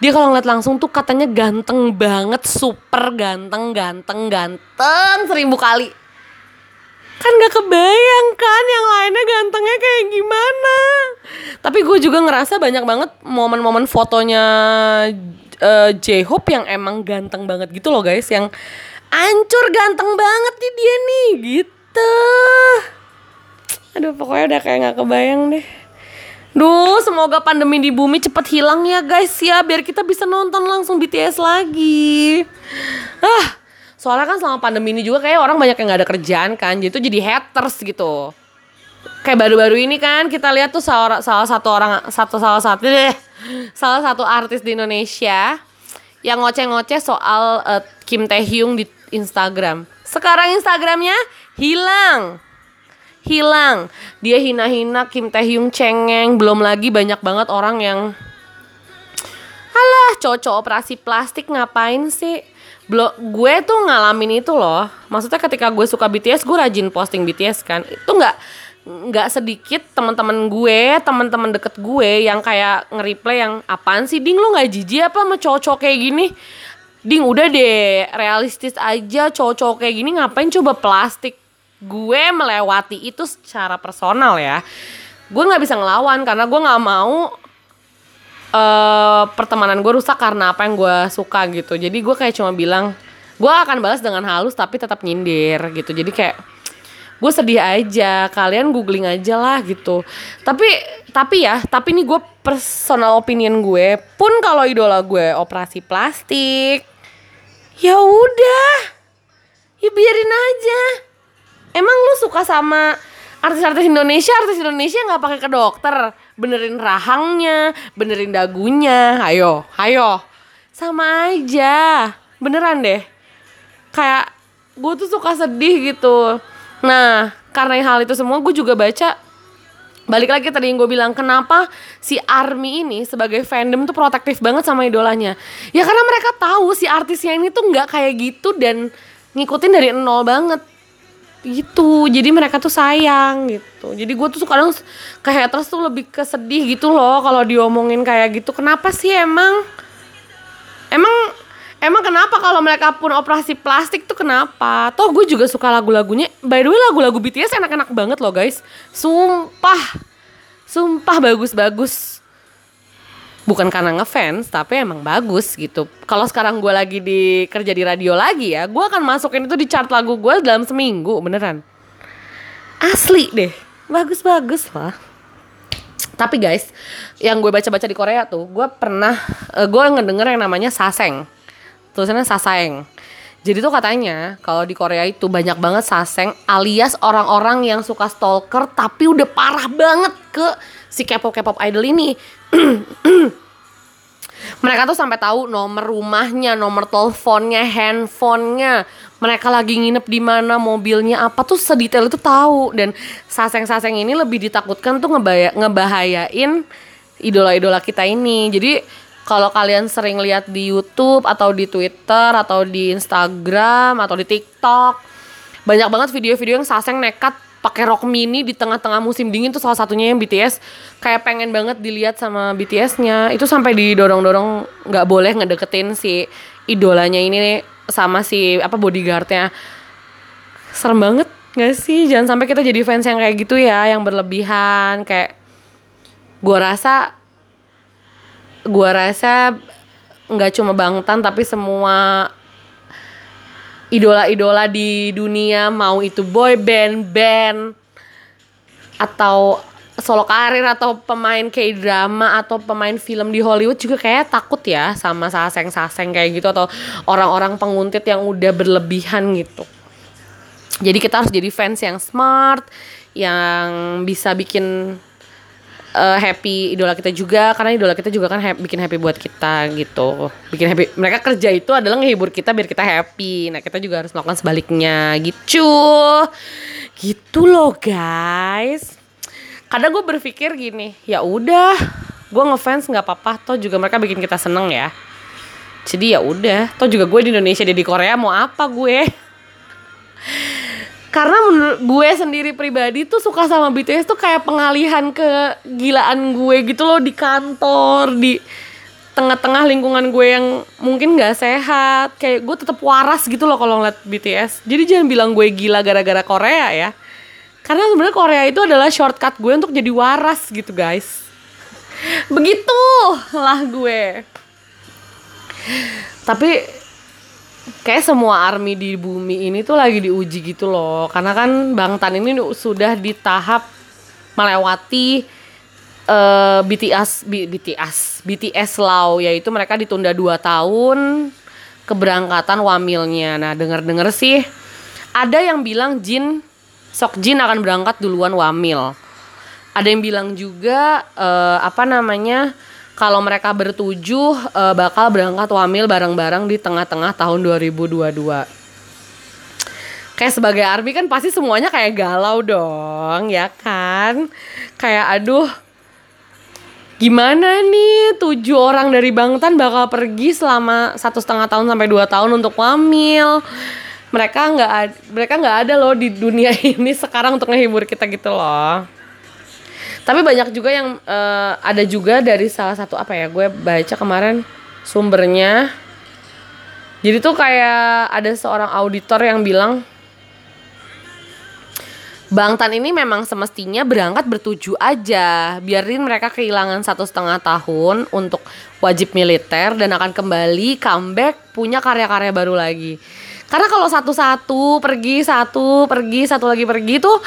Dia kalau ngeliat langsung tuh katanya ganteng banget, super ganteng, ganteng, ganteng seribu kali. Kan gak kebayang kan yang lainnya gantengnya kayak gimana. Tapi gue juga ngerasa banyak banget momen-momen fotonya uh, J-Hope yang emang ganteng banget gitu loh guys. Yang ancur ganteng banget nih dia nih gitu. Aduh pokoknya udah kayak gak kebayang deh. Duh, semoga pandemi di bumi cepet hilang ya guys ya. Biar kita bisa nonton langsung BTS lagi. Ah, soalnya kan selama pandemi ini juga kayak orang banyak yang gak ada kerjaan kan. Jadi tuh jadi haters gitu. Kayak baru-baru ini kan kita lihat tuh salah, salah satu orang satu salah satu deh salah satu artis di Indonesia yang ngoceh-ngoceh soal uh, Kim Tae Hyung di Instagram. Sekarang Instagramnya hilang hilang. Dia hina-hina Kim Tae Hyung cengeng, belum lagi banyak banget orang yang Alah, cocok operasi plastik ngapain sih? Belum gue tuh ngalamin itu loh. Maksudnya ketika gue suka BTS, gue rajin posting BTS kan. Itu nggak nggak sedikit teman-teman gue, teman-teman deket gue yang kayak nge-replay yang apaan sih ding lu nggak jijik apa sama cowok kayak gini? Ding udah deh realistis aja cowok kayak gini ngapain coba plastik gue melewati itu secara personal ya. Gue nggak bisa ngelawan karena gue nggak mau uh, pertemanan gue rusak karena apa yang gue suka gitu. Jadi gue kayak cuma bilang gue akan balas dengan halus tapi tetap nyindir gitu. Jadi kayak gue sedih aja kalian googling aja lah gitu. Tapi tapi ya tapi ini gue personal opinion gue. Pun kalau idola gue operasi plastik ya udah ya biarin aja emang lu suka sama artis-artis Indonesia? Artis Indonesia nggak pakai ke dokter. Benerin rahangnya benerin dagunya. Ayo ayo. Sama aja. Beneran deh. Kayak gue tuh suka sedih gitu. Nah karena hal itu semua gue juga baca. Balik lagi tadi yang gue bilang kenapa si Army ini sebagai fandom tuh protektif banget sama idolanya? Ya karena mereka tahu si artisnya ini tuh nggak kayak gitu dan ngikutin dari nol banget gitu. Jadi mereka tuh sayang gitu. Jadi gue tuh kadang ke haters tuh lebih kesedih gitu loh kalau diomongin kayak gitu. Kenapa sih emang? Emang emang kenapa kalau mereka pun operasi plastik tuh kenapa? Toh gue juga suka lagu-lagunya. By the way lagu-lagu BTS enak-enak banget loh guys. Sumpah. Sumpah bagus-bagus bukan karena ngefans tapi emang bagus gitu. Kalau sekarang gue lagi di kerja di radio lagi ya gue akan masukin itu di chart lagu gue dalam seminggu beneran. Asli deh. Bagus-bagus lah. Tapi guys yang gue baca-baca di Korea tuh gue pernah uh, gue ngedenger yang namanya saseng. Tulisannya saseng. Jadi tuh katanya kalau di Korea itu banyak banget saseng alias orang-orang yang suka stalker tapi udah parah banget ke si K-pop K-pop idol ini. [clears throat] Mereka tuh sampai tahu nomor rumahnya, nomor teleponnya, handphonenya, mereka lagi nginep di mana, mobilnya apa tuh sedetail itu tahu. Dan saseng-saseng ini lebih ditakutkan tuh ngebaya, ngebahayain idola-idola kita ini. Jadi kalau kalian sering lihat di YouTube atau di Twitter atau di Instagram atau di TikTok banyak banget video-video yang saseng nekat pakai rok mini di tengah-tengah musim dingin tuh salah satunya yang BTS kayak pengen banget dilihat sama BTS-nya itu sampai didorong-dorong nggak boleh ngedeketin si idolanya ini sama si apa bodyguardnya. Serem banget nggak sih? Jangan sampai kita jadi fans yang kayak gitu ya yang berlebihan kayak gua rasa gua rasa nggak cuma Bangtan tapi semua idola-idola di dunia mau itu boy band, band atau solo karir atau pemain kayak drama atau pemain film di Hollywood juga kayak takut ya sama saseng-saseng kayak gitu atau orang-orang penguntit yang udah berlebihan gitu. Jadi kita harus jadi fans yang smart, yang bisa bikin uh, happy idola kita juga karena idola kita juga kan happy, bikin happy buat kita gitu. Bikin happy mereka kerja itu adalah ngehibur kita biar kita happy. Nah kita juga harus melakukan sebaliknya. Gitu. Gitu loh guys. Kadang gue berpikir gini ya udah gue ngefans nggak apa-apa toh juga mereka bikin kita seneng ya. Jadi ya udah toh juga gue di Indonesia dia di Korea mau apa gue karena menurut gue sendiri pribadi tuh suka sama BTS tuh kayak pengalihan ke gilaan gue gitu loh di kantor di tengah-tengah lingkungan gue yang mungkin nggak sehat. Kayak gue tetap waras gitu loh kalau ngeliat BTS jadi jangan bilang gue gila gara-gara Korea ya. Karena sebenarnya Korea itu adalah shortcut gue untuk jadi waras gitu guys. Begitu lah gue. Tapi kayak semua army di bumi ini tuh lagi diuji gitu loh. Karena kan Bang Tan ini sudah di tahap melewati uh, BTS B, BTS BTS Law yaitu mereka ditunda 2 tahun keberangkatan wamilnya. Nah dengar-dengar sih ada yang bilang Jin Sok Jin akan berangkat duluan wamil. Ada yang bilang juga uh, apa namanya kalau mereka bertujuh uh, bakal berangkat wamil bareng-bareng di tengah-tengah tahun 2022. Kayak sebagai army kan pasti semuanya kayak galau dong, ya kan? Kayak aduh, gimana nih tujuh orang dari Bangtan bakal pergi selama satu setengah tahun sampai dua tahun untuk wamil mereka nggak mereka nggak ada loh di dunia [laughs] ini sekarang untuk ngehibur kita gitu loh tapi banyak juga yang uh, ada juga dari salah satu apa ya gue baca kemarin sumbernya. Jadi tuh kayak ada seorang auditor yang bilang Bang Tan ini memang semestinya berangkat bertuju aja biarin mereka kehilangan satu setengah tahun untuk wajib militer dan akan kembali comeback punya karya-karya baru lagi. Karena kalau satu-satu pergi satu pergi satu lagi pergi tuh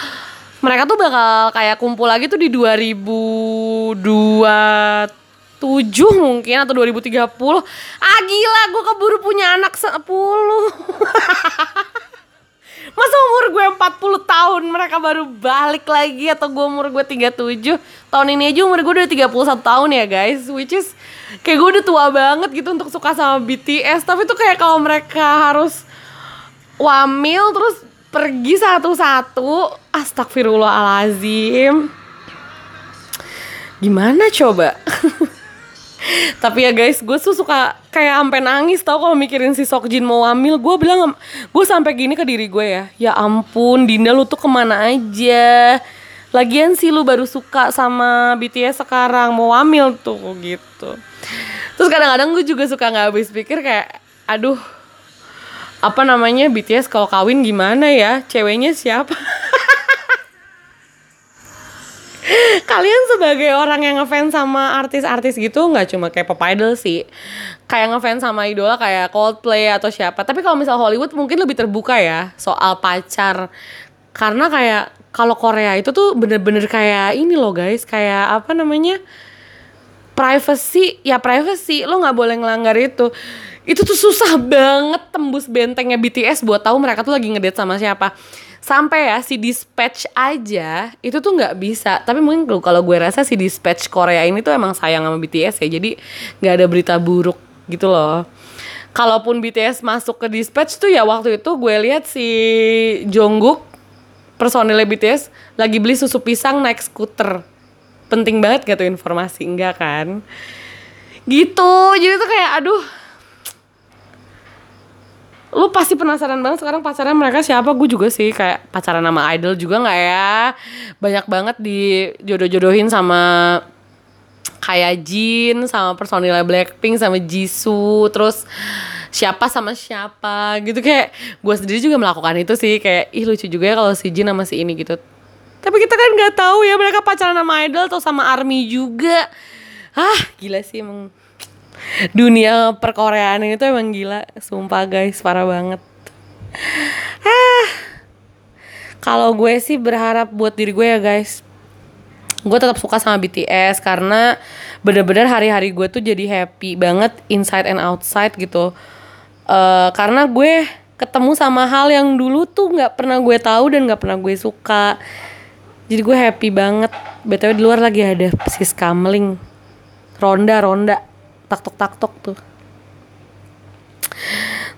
mereka tuh bakal kayak kumpul lagi tuh di 2027 mungkin atau 2030 ah gila gue keburu punya anak 10 [laughs] Masa umur gue 40 tahun mereka baru balik lagi atau gue umur gue 37 Tahun ini aja umur gue udah 31 tahun ya guys Which is kayak gue udah tua banget gitu untuk suka sama BTS Tapi tuh kayak kalau mereka harus wamil terus pergi satu-satu. Astagfirullahalazim gimana coba? [laughs] Tapi ya guys gue tuh suka kayak sampai nangis tau kalau mikirin si Sokjin mau hamil. Gue bilang gue sampai gini ke diri gue ya. Ya ampun Dinda lu tuh ke mana aja? Lagian sih lu baru suka sama BTS sekarang mau hamil tuh gitu. Terus kadang-kadang gue juga suka nggak habis pikir kayak aduh apa namanya BTS kalau kawin gimana ya? Ceweknya siapa? [laughs] Kalian sebagai orang yang ngefans sama artis-artis gitu nggak cuma kayak pop idol sih. Kayak ngefans sama idola kayak Coldplay atau siapa. Tapi kalau misal Hollywood mungkin lebih terbuka ya soal pacar. Karena kayak kalau Korea itu tuh bener-bener kayak ini loh guys. Kayak apa namanya? Privacy. Ya privacy. Lo nggak boleh ngelanggar itu itu tuh susah banget tembus bentengnya BTS buat tahu mereka tuh lagi ngedate sama siapa. Sampai ya si dispatch aja itu tuh nggak bisa. Tapi mungkin kalau gue rasa si dispatch Korea ini tuh emang sayang sama BTS ya jadi nggak ada berita buruk gitu loh. Kalaupun BTS masuk ke dispatch tuh ya waktu itu gue lihat si Jungkook personilnya BTS lagi beli susu pisang naik skuter. Penting banget gitu informasi? Enggak kan? Gitu. Jadi tuh kayak aduh lu pasti penasaran banget sekarang pacaran mereka siapa. Gue juga sih kayak pacaran sama idol juga nggak ya? Banyak banget di jodoh-jodohin sama kayak Jin sama personilnya Blackpink sama Jisoo. Terus siapa sama siapa gitu. Kayak gue sendiri juga melakukan itu sih. Kayak ih lucu juga ya kalau si Jin sama si ini gitu. Tapi kita kan nggak tahu ya mereka pacaran sama idol atau sama army juga. Ah gila sih emang dunia perkoreaan ini tuh emang gila. Sumpah guys parah banget. Ah. Kalau gue sih berharap buat diri gue ya guys. Gue tetap suka sama BTS karena bener-bener hari-hari gue tuh jadi happy banget inside and outside gitu. Uh, karena gue ketemu sama hal yang dulu tuh nggak pernah gue tahu dan nggak pernah gue suka. Jadi gue happy banget. Btw di luar lagi ada sis kamling. Ronda ronda tak tok tak tuh.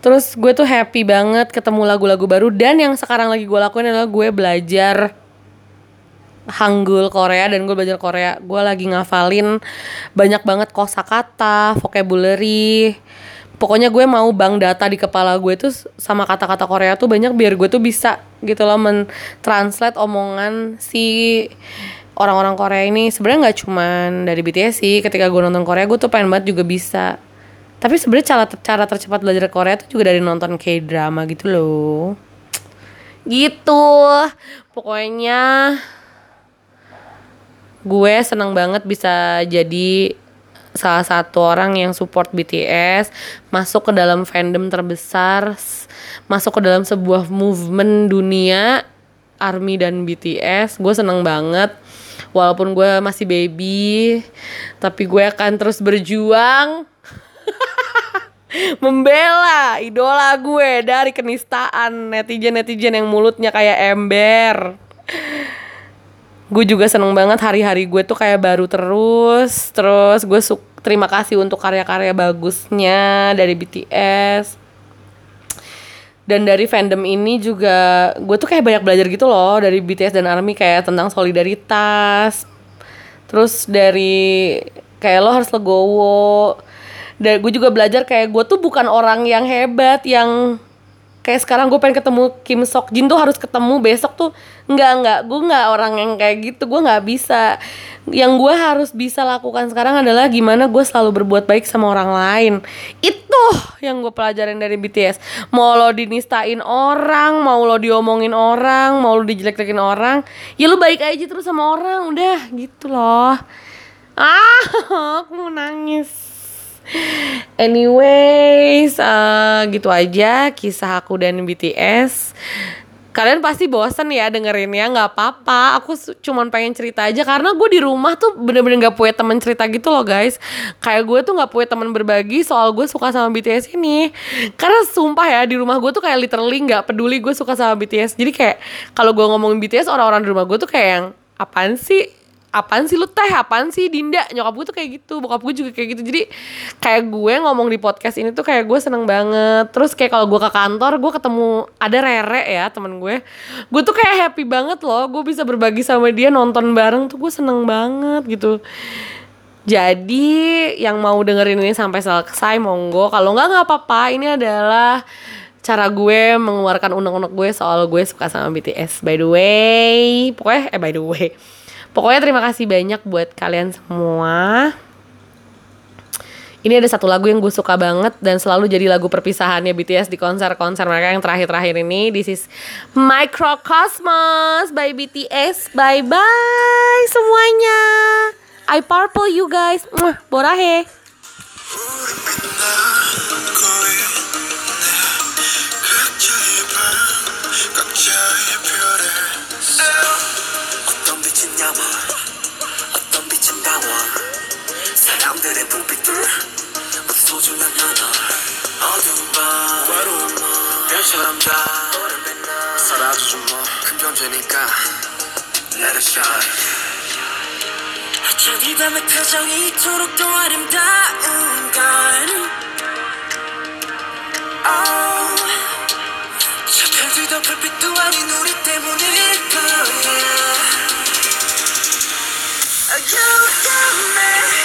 Terus gue tuh happy banget ketemu lagu-lagu baru dan yang sekarang lagi gue lakuin adalah gue belajar Hangul Korea dan gue belajar Korea. Gue lagi ngafalin banyak banget kosakata vocabulary. Pokoknya gue mau bank data di kepala gue tuh sama kata-kata Korea tuh banyak biar gue tuh bisa gitu loh mentranslate omongan si orang-orang Korea ini sebenarnya nggak cuman dari BTS sih. Ketika gue nonton Korea gue tuh pengen banget juga bisa. Tapi sebenarnya cara cara tercepat belajar Korea tuh juga dari nonton K-drama gitu loh. Gitu. Pokoknya gue seneng banget bisa jadi salah satu orang yang support BTS masuk ke dalam fandom terbesar masuk ke dalam sebuah movement dunia ARMY dan BTS gue seneng banget walaupun gue masih baby tapi gue akan terus berjuang. [laughs] Membela idola gue dari kenistaan netizen-netizen yang mulutnya kayak ember. Gue juga seneng banget hari-hari gue tuh kayak baru terus. Terus gue suk terima kasih untuk karya-karya bagusnya dari BTS dan dari fandom ini juga gue tuh kayak banyak belajar gitu loh dari BTS dan ARMY kayak tentang solidaritas. Terus dari kayak lo harus legowo. Dan gue juga belajar kayak gue tuh bukan orang yang hebat yang kayak sekarang gue pengen ketemu Kim Sok Jin tuh harus ketemu besok tuh. Nggak nggak. Gue nggak orang yang kayak gitu. Gue nggak bisa. Yang gue harus bisa lakukan sekarang adalah gimana gue selalu berbuat baik sama orang lain. Itu yang gue pelajarin dari BTS mau lo dinistain orang mau lo diomongin orang mau lo dijelek-jelekin orang ya lo baik aja terus sama orang udah gitu loh. Ah [laughs] aku mau nangis. Anyways, eh, gitu aja kisah aku dan BTS. Kalian pasti bosen ya dengerinnya, nggak apa-apa. Aku cuman pengen cerita aja karena gue di rumah tuh bener-bener nggak punya temen cerita gitu loh guys. Kayak gue tuh nggak punya temen berbagi soal gue suka sama BTS ini. Karena sumpah ya di rumah gue tuh kayak literally nggak peduli gue suka sama BTS. Jadi kayak kalau gue ngomongin BTS orang-orang di rumah gue tuh kayak yang apaan sih apaan sih lu teh? Apaan sih Dinda? Nyokap gue tuh kayak gitu bokap gue juga kayak gitu. Jadi kayak gue ngomong di podcast ini tuh kayak gue seneng banget. Terus kayak kalau gue ke kantor gue ketemu ada Rere ya temen gue. Gue tuh kayak happy banget loh gue bisa berbagi sama dia nonton bareng tuh gue seneng banget gitu. Jadi yang mau dengerin ini sampai selesai monggo. Kalau nggak nggak apa-apa. Ini adalah cara gue mengeluarkan unek-unek gue soal gue suka sama BTS by the way pokoknya eh by the way pokoknya terima kasih banyak buat kalian semua ini ada satu lagu yang gue suka banget dan selalu jadi lagu perpisahannya BTS di konser-konser mereka yang terakhir-terakhir ini. This is Microcosmos by BTS. Bye bye semuanya. I purple you guys. Muah, borahe. 불빛들 모두 소중한 하나 어두운 밤 외로운 밤 별처럼 다 사라져준 뭐큰 존재니까 Let it shine 어쩐 밤의 표정이 이토록 더 아름다운 건 Oh, 저 별들도 불빛도 아닌 우리 때문일 거야 You got me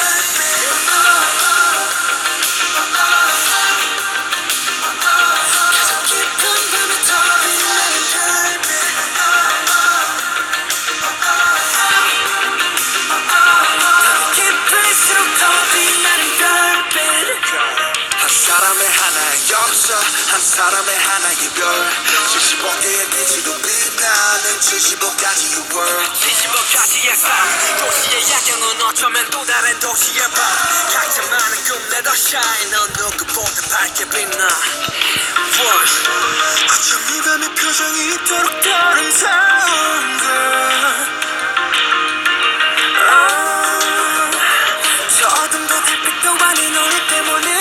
사람의 하나의 별 75개의 빛으로 빛나는 75가지의 world 75가지의 삶 도시의 야경은 어쩌면 또 다른 도시의 밤. 각자만의 꿈내 더 shine. 넌 누구보다 밝게 빛나. One. 어쩜 이 밤의 표정이 이토록 더 아름다운 걸저 어둠도 달빛도 아닌 너희 때문일